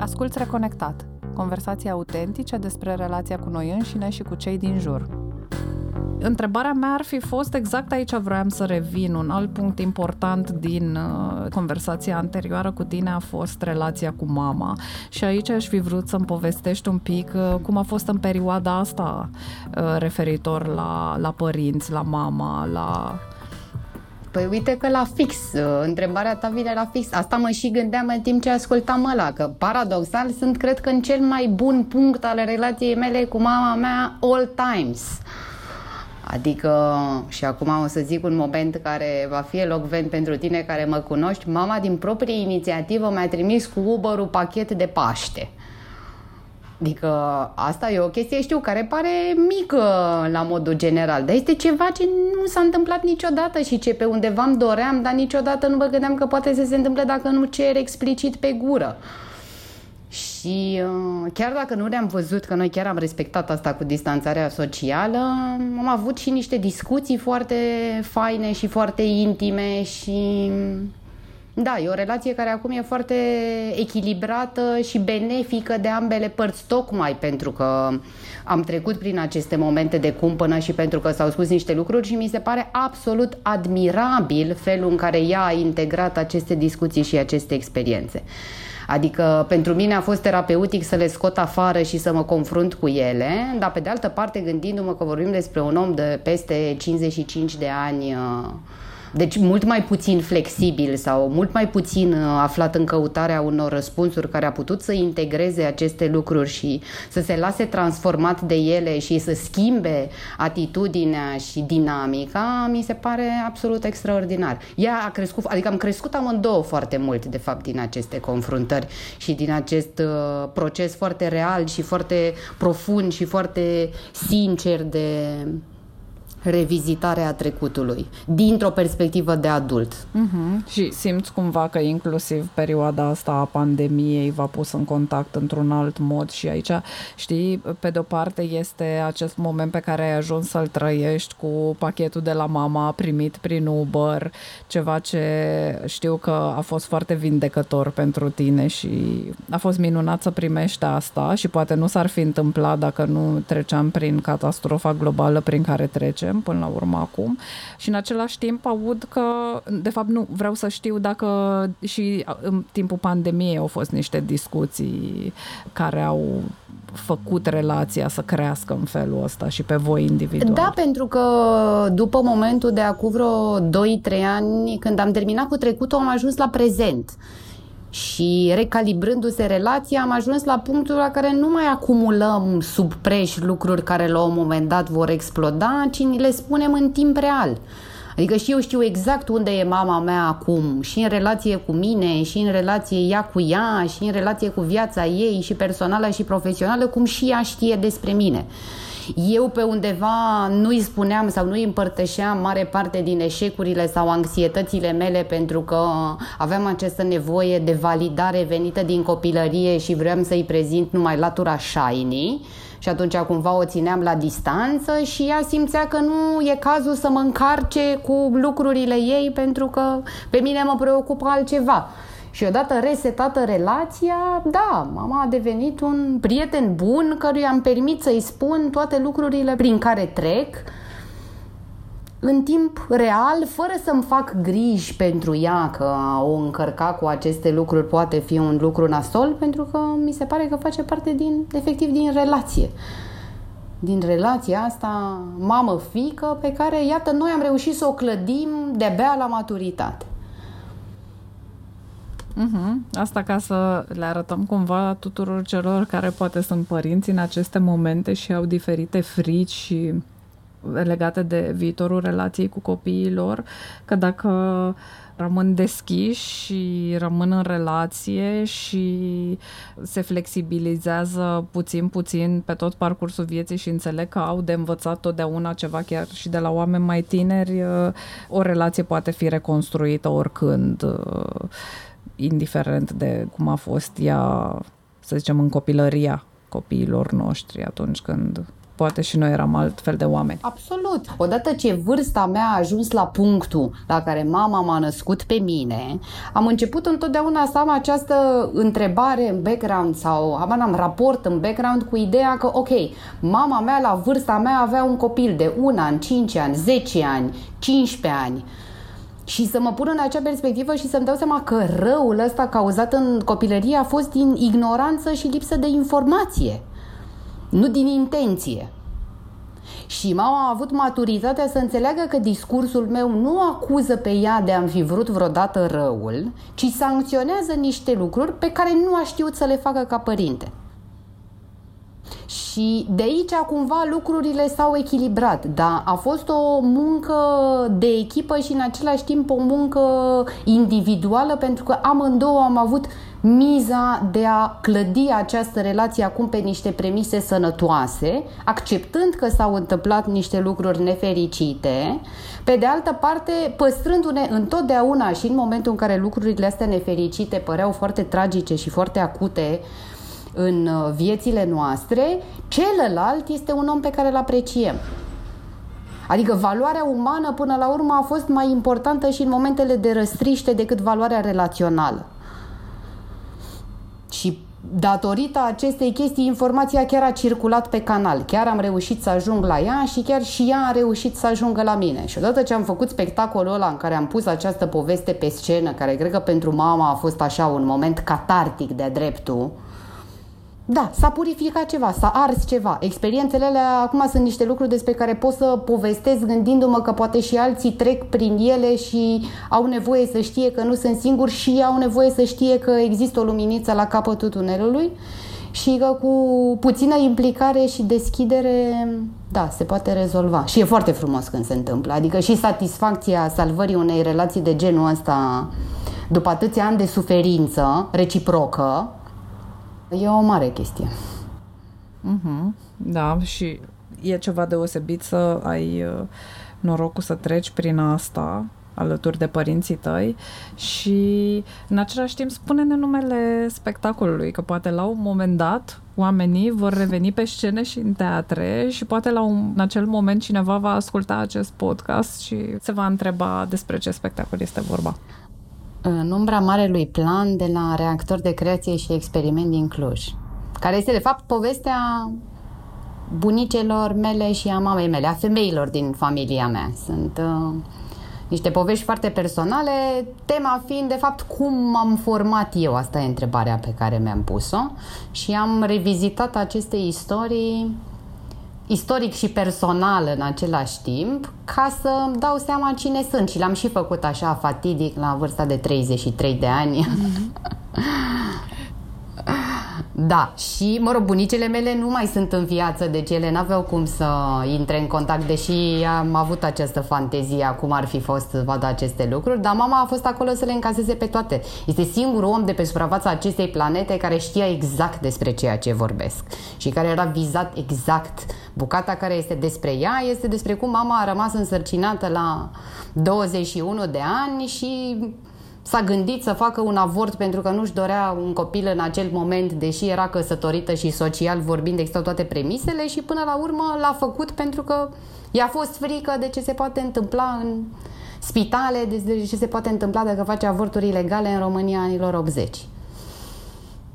Asculți Reconectat, conversații autentice despre relația cu noi înșine și cu cei din jur. Întrebarea mea ar fi fost exact aici vreau să revin. Un alt punct important din uh, conversația anterioară cu tine a fost relația cu mama. Și aici aș fi vrut să-mi povestești un pic uh, cum a fost în perioada asta uh, referitor la, la părinți, la mama, la Păi uite că la fix, uh, întrebarea ta vine la fix. Asta mă și gândeam în timp ce ascultam ăla, că paradoxal sunt, cred că, în cel mai bun punct al relației mele cu mama mea all times. Adică, și acum o să zic un moment care va fi elocvent pentru tine care mă cunoști, mama din proprie inițiativă mi-a trimis cu Uber-ul pachet de Paște. Adică asta e o chestie, știu, care pare mică la modul general, dar este ceva ce nu s-a întâmplat niciodată și ce pe undeva îmi doream, dar niciodată nu mă gândeam că poate să se întâmple dacă nu cer explicit pe gură. Și uh, chiar dacă nu le-am văzut, că noi chiar am respectat asta cu distanțarea socială, am avut și niște discuții foarte faine și foarte intime și da, e o relație care acum e foarte echilibrată și benefică de ambele părți, tocmai pentru că am trecut prin aceste momente de cumpănă și pentru că s-au spus niște lucruri și mi se pare absolut admirabil felul în care ea a integrat aceste discuții și aceste experiențe. Adică pentru mine a fost terapeutic să le scot afară și să mă confrunt cu ele, dar pe de altă parte gândindu-mă că vorbim despre un om de peste 55 de ani uh, deci mult mai puțin flexibil sau mult mai puțin uh, aflat în căutarea unor răspunsuri care a putut să integreze aceste lucruri și să se lase transformat de ele și să schimbe atitudinea și dinamica, mi se pare absolut extraordinar. Ea a crescut, adică am crescut amândouă foarte mult, de fapt, din aceste confruntări și din acest uh, proces foarte real și foarte profund și foarte sincer de revizitarea trecutului, dintr-o perspectivă de adult. Uh-huh. Și simți cumva că inclusiv perioada asta a pandemiei v-a pus în contact într-un alt mod și aici, știi, pe de-o parte este acest moment pe care ai ajuns să-l trăiești cu pachetul de la mama primit prin Uber, ceva ce știu că a fost foarte vindecător pentru tine și a fost minunat să primești asta și poate nu s-ar fi întâmplat dacă nu treceam prin catastrofa globală prin care trecem facem până la urmă acum și în același timp aud că, de fapt nu, vreau să știu dacă și în timpul pandemiei au fost niște discuții care au făcut relația să crească în felul ăsta și pe voi individual. Da, pentru că după momentul de acum vreo 2-3 ani, când am terminat cu trecutul, am ajuns la prezent și recalibrându-se relația am ajuns la punctul la care nu mai acumulăm sub preș lucruri care la un moment dat vor exploda, ci ni le spunem în timp real. Adică și eu știu exact unde e mama mea acum, și în relație cu mine, și în relație ea cu ea, și în relație cu viața ei, și personală și profesională, cum și ea știe despre mine. Eu pe undeva nu-i spuneam sau nu-i împărtășeam mare parte din eșecurile sau anxietățile mele pentru că aveam această nevoie de validare venită din copilărie și vreau să-i prezint numai latura shiny și atunci cumva o țineam la distanță și ea simțea că nu e cazul să mă încarce cu lucrurile ei pentru că pe mine mă preocupă altceva. Și odată resetată relația, da, mama a devenit un prieten bun căruia am permit să-i spun toate lucrurile prin care trec în timp real, fără să-mi fac griji pentru ea că o încărca cu aceste lucruri poate fi un lucru nasol, pentru că mi se pare că face parte din, efectiv, din relație. Din relația asta mamă-fică pe care, iată, noi am reușit să o clădim de-abia la maturitate. Uh-huh. Asta ca să le arătăm cumva tuturor celor care poate sunt părinți în aceste momente și au diferite frici și legate de viitorul relației cu copiii lor, că dacă rămân deschiși și rămân în relație și se flexibilizează puțin, puțin pe tot parcursul vieții și înțeleg că au de învățat totdeauna ceva chiar și de la oameni mai tineri, o relație poate fi reconstruită oricând indiferent de cum a fost ea, să zicem, în copilăria copiilor noștri atunci când poate și noi eram altfel de oameni. Absolut. Odată ce vârsta mea a ajuns la punctul la care mama m-a născut pe mine, am început întotdeauna să am această întrebare în background sau am raport în background cu ideea că, ok, mama mea la vârsta mea avea un copil de un an, 5 ani, 10 ani, 15 ani și să mă pun în acea perspectivă și să-mi dau seama că răul ăsta cauzat în copilărie a fost din ignoranță și lipsă de informație, nu din intenție. Și mama a avut maturitatea să înțeleagă că discursul meu nu acuză pe ea de a fi vrut vreodată răul, ci sancționează niște lucruri pe care nu a știut să le facă ca părinte. Și de aici cumva lucrurile s-au echilibrat, dar a fost o muncă de echipă și în același timp o muncă individuală pentru că amândouă am avut miza de a clădi această relație acum pe niște premise sănătoase, acceptând că s-au întâmplat niște lucruri nefericite, pe de altă parte păstrându-ne întotdeauna și în momentul în care lucrurile astea nefericite păreau foarte tragice și foarte acute, în uh, viețile noastre, celălalt este un om pe care îl apreciem. Adică valoarea umană până la urmă a fost mai importantă și în momentele de răstriște decât valoarea relațională. Și datorită acestei chestii, informația chiar a circulat pe canal. Chiar am reușit să ajung la ea și chiar și ea a reușit să ajungă la mine. Și odată ce am făcut spectacolul ăla în care am pus această poveste pe scenă, care cred că pentru mama a fost așa un moment catartic de dreptul, da, s-a purificat ceva, s-a ars ceva. Experiențele alea acum sunt niște lucruri despre care pot să povestesc gândindu-mă că poate și alții trec prin ele și au nevoie să știe că nu sunt singuri și au nevoie să știe că există o luminiță la capătul tunelului și că cu puțină implicare și deschidere, da, se poate rezolva. Și e foarte frumos când se întâmplă. Adică și satisfacția salvării unei relații de genul ăsta după atâția ani de suferință reciprocă, E o mare chestie. Uh-huh. Da, și e ceva deosebit să ai uh, norocul să treci prin asta alături de părinții tăi și în același timp spune-ne numele spectacolului, că poate la un moment dat oamenii vor reveni pe scene și în teatre și poate la un, în acel moment cineva va asculta acest podcast și se va întreba despre ce spectacol este vorba în umbra marelui plan de la reactor de creație și experiment din Cluj, care este de fapt povestea bunicelor mele și a mamei mele, a femeilor din familia mea. Sunt uh, niște povești foarte personale, tema fiind de fapt cum am format eu, asta e întrebarea pe care mi-am pus-o și am revizitat aceste istorii istoric și personal în același timp, ca să îmi dau seama cine sunt. Și l-am și făcut așa fatidic la vârsta de 33 de ani. Mm-hmm. Da, și, mă rog, bunicele mele nu mai sunt în viață, deci ele n-aveau cum să intre în contact, deși am avut această fantezie cum ar fi fost să vadă aceste lucruri, dar mama a fost acolo să le încaseze pe toate. Este singurul om de pe suprafața acestei planete care știa exact despre ceea ce vorbesc și care era vizat exact. Bucata care este despre ea este despre cum mama a rămas însărcinată la 21 de ani și s-a gândit să facă un avort pentru că nu-și dorea un copil în acel moment, deși era căsătorită și social vorbind, existau toate premisele și până la urmă l-a făcut pentru că i-a fost frică de ce se poate întâmpla în spitale, de ce se poate întâmpla dacă face avorturi ilegale în România anilor 80.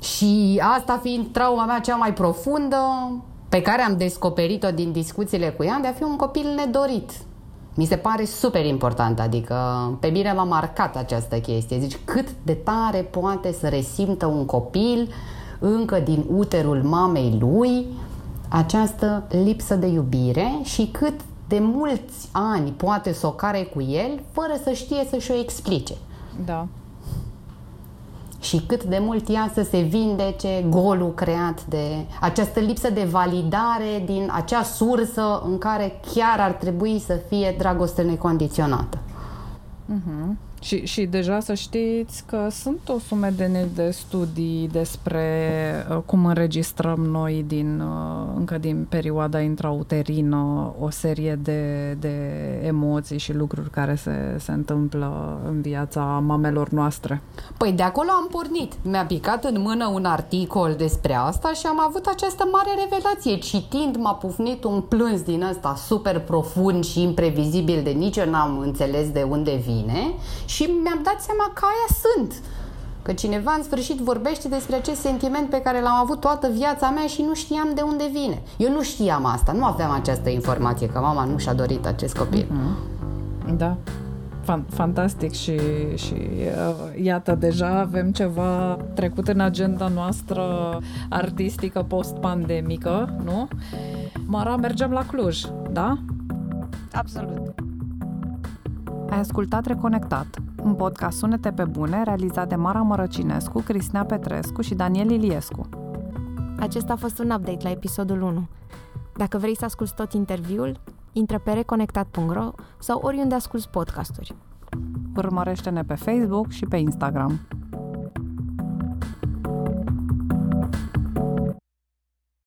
Și asta fiind trauma mea cea mai profundă, pe care am descoperit-o din discuțiile cu ea, de a fi un copil nedorit, mi se pare super important, adică pe mine m-a marcat această chestie. Deci cât de tare poate să resimtă un copil încă din uterul mamei lui această lipsă de iubire și cât de mulți ani poate să o care cu el fără să știe să-și o explice. Da și cât de mult ea să se vindece golul creat de această lipsă de validare din acea sursă în care chiar ar trebui să fie dragoste necondiționată. Uh-huh. Și, și deja să știți că sunt o sumedenie de studii despre uh, cum înregistrăm noi din, uh, încă din perioada intrauterină o serie de, de emoții și lucruri care se, se întâmplă în viața mamelor noastre. Păi de acolo am pornit. Mi-a picat în mână un articol despre asta și am avut această mare revelație. Citind m-a pufnit un plâns din ăsta super profund și imprevizibil de nici eu n-am înțeles de unde vine și mi-am dat seama că aia sunt. Că cineva în sfârșit vorbește despre acest sentiment pe care l-am avut toată viața mea și nu știam de unde vine. Eu nu știam asta, nu aveam această informație, că mama nu și-a dorit acest copil. Mm-hmm. Da, fantastic și, și uh, iată, deja avem ceva trecut în agenda noastră artistică post-pandemică, nu? Mara, mergem la Cluj, da? Absolut. Ai ascultat Reconectat, un podcast Sunete pe bune realizat de Mara Mărăcinescu, Cristina Petrescu și Daniel Iliescu. Acesta a fost un update la episodul 1. Dacă vrei să asculti tot interviul, intră pe reconectat.ro sau oriunde asculti podcasturi. Urmărește-ne pe Facebook și pe Instagram.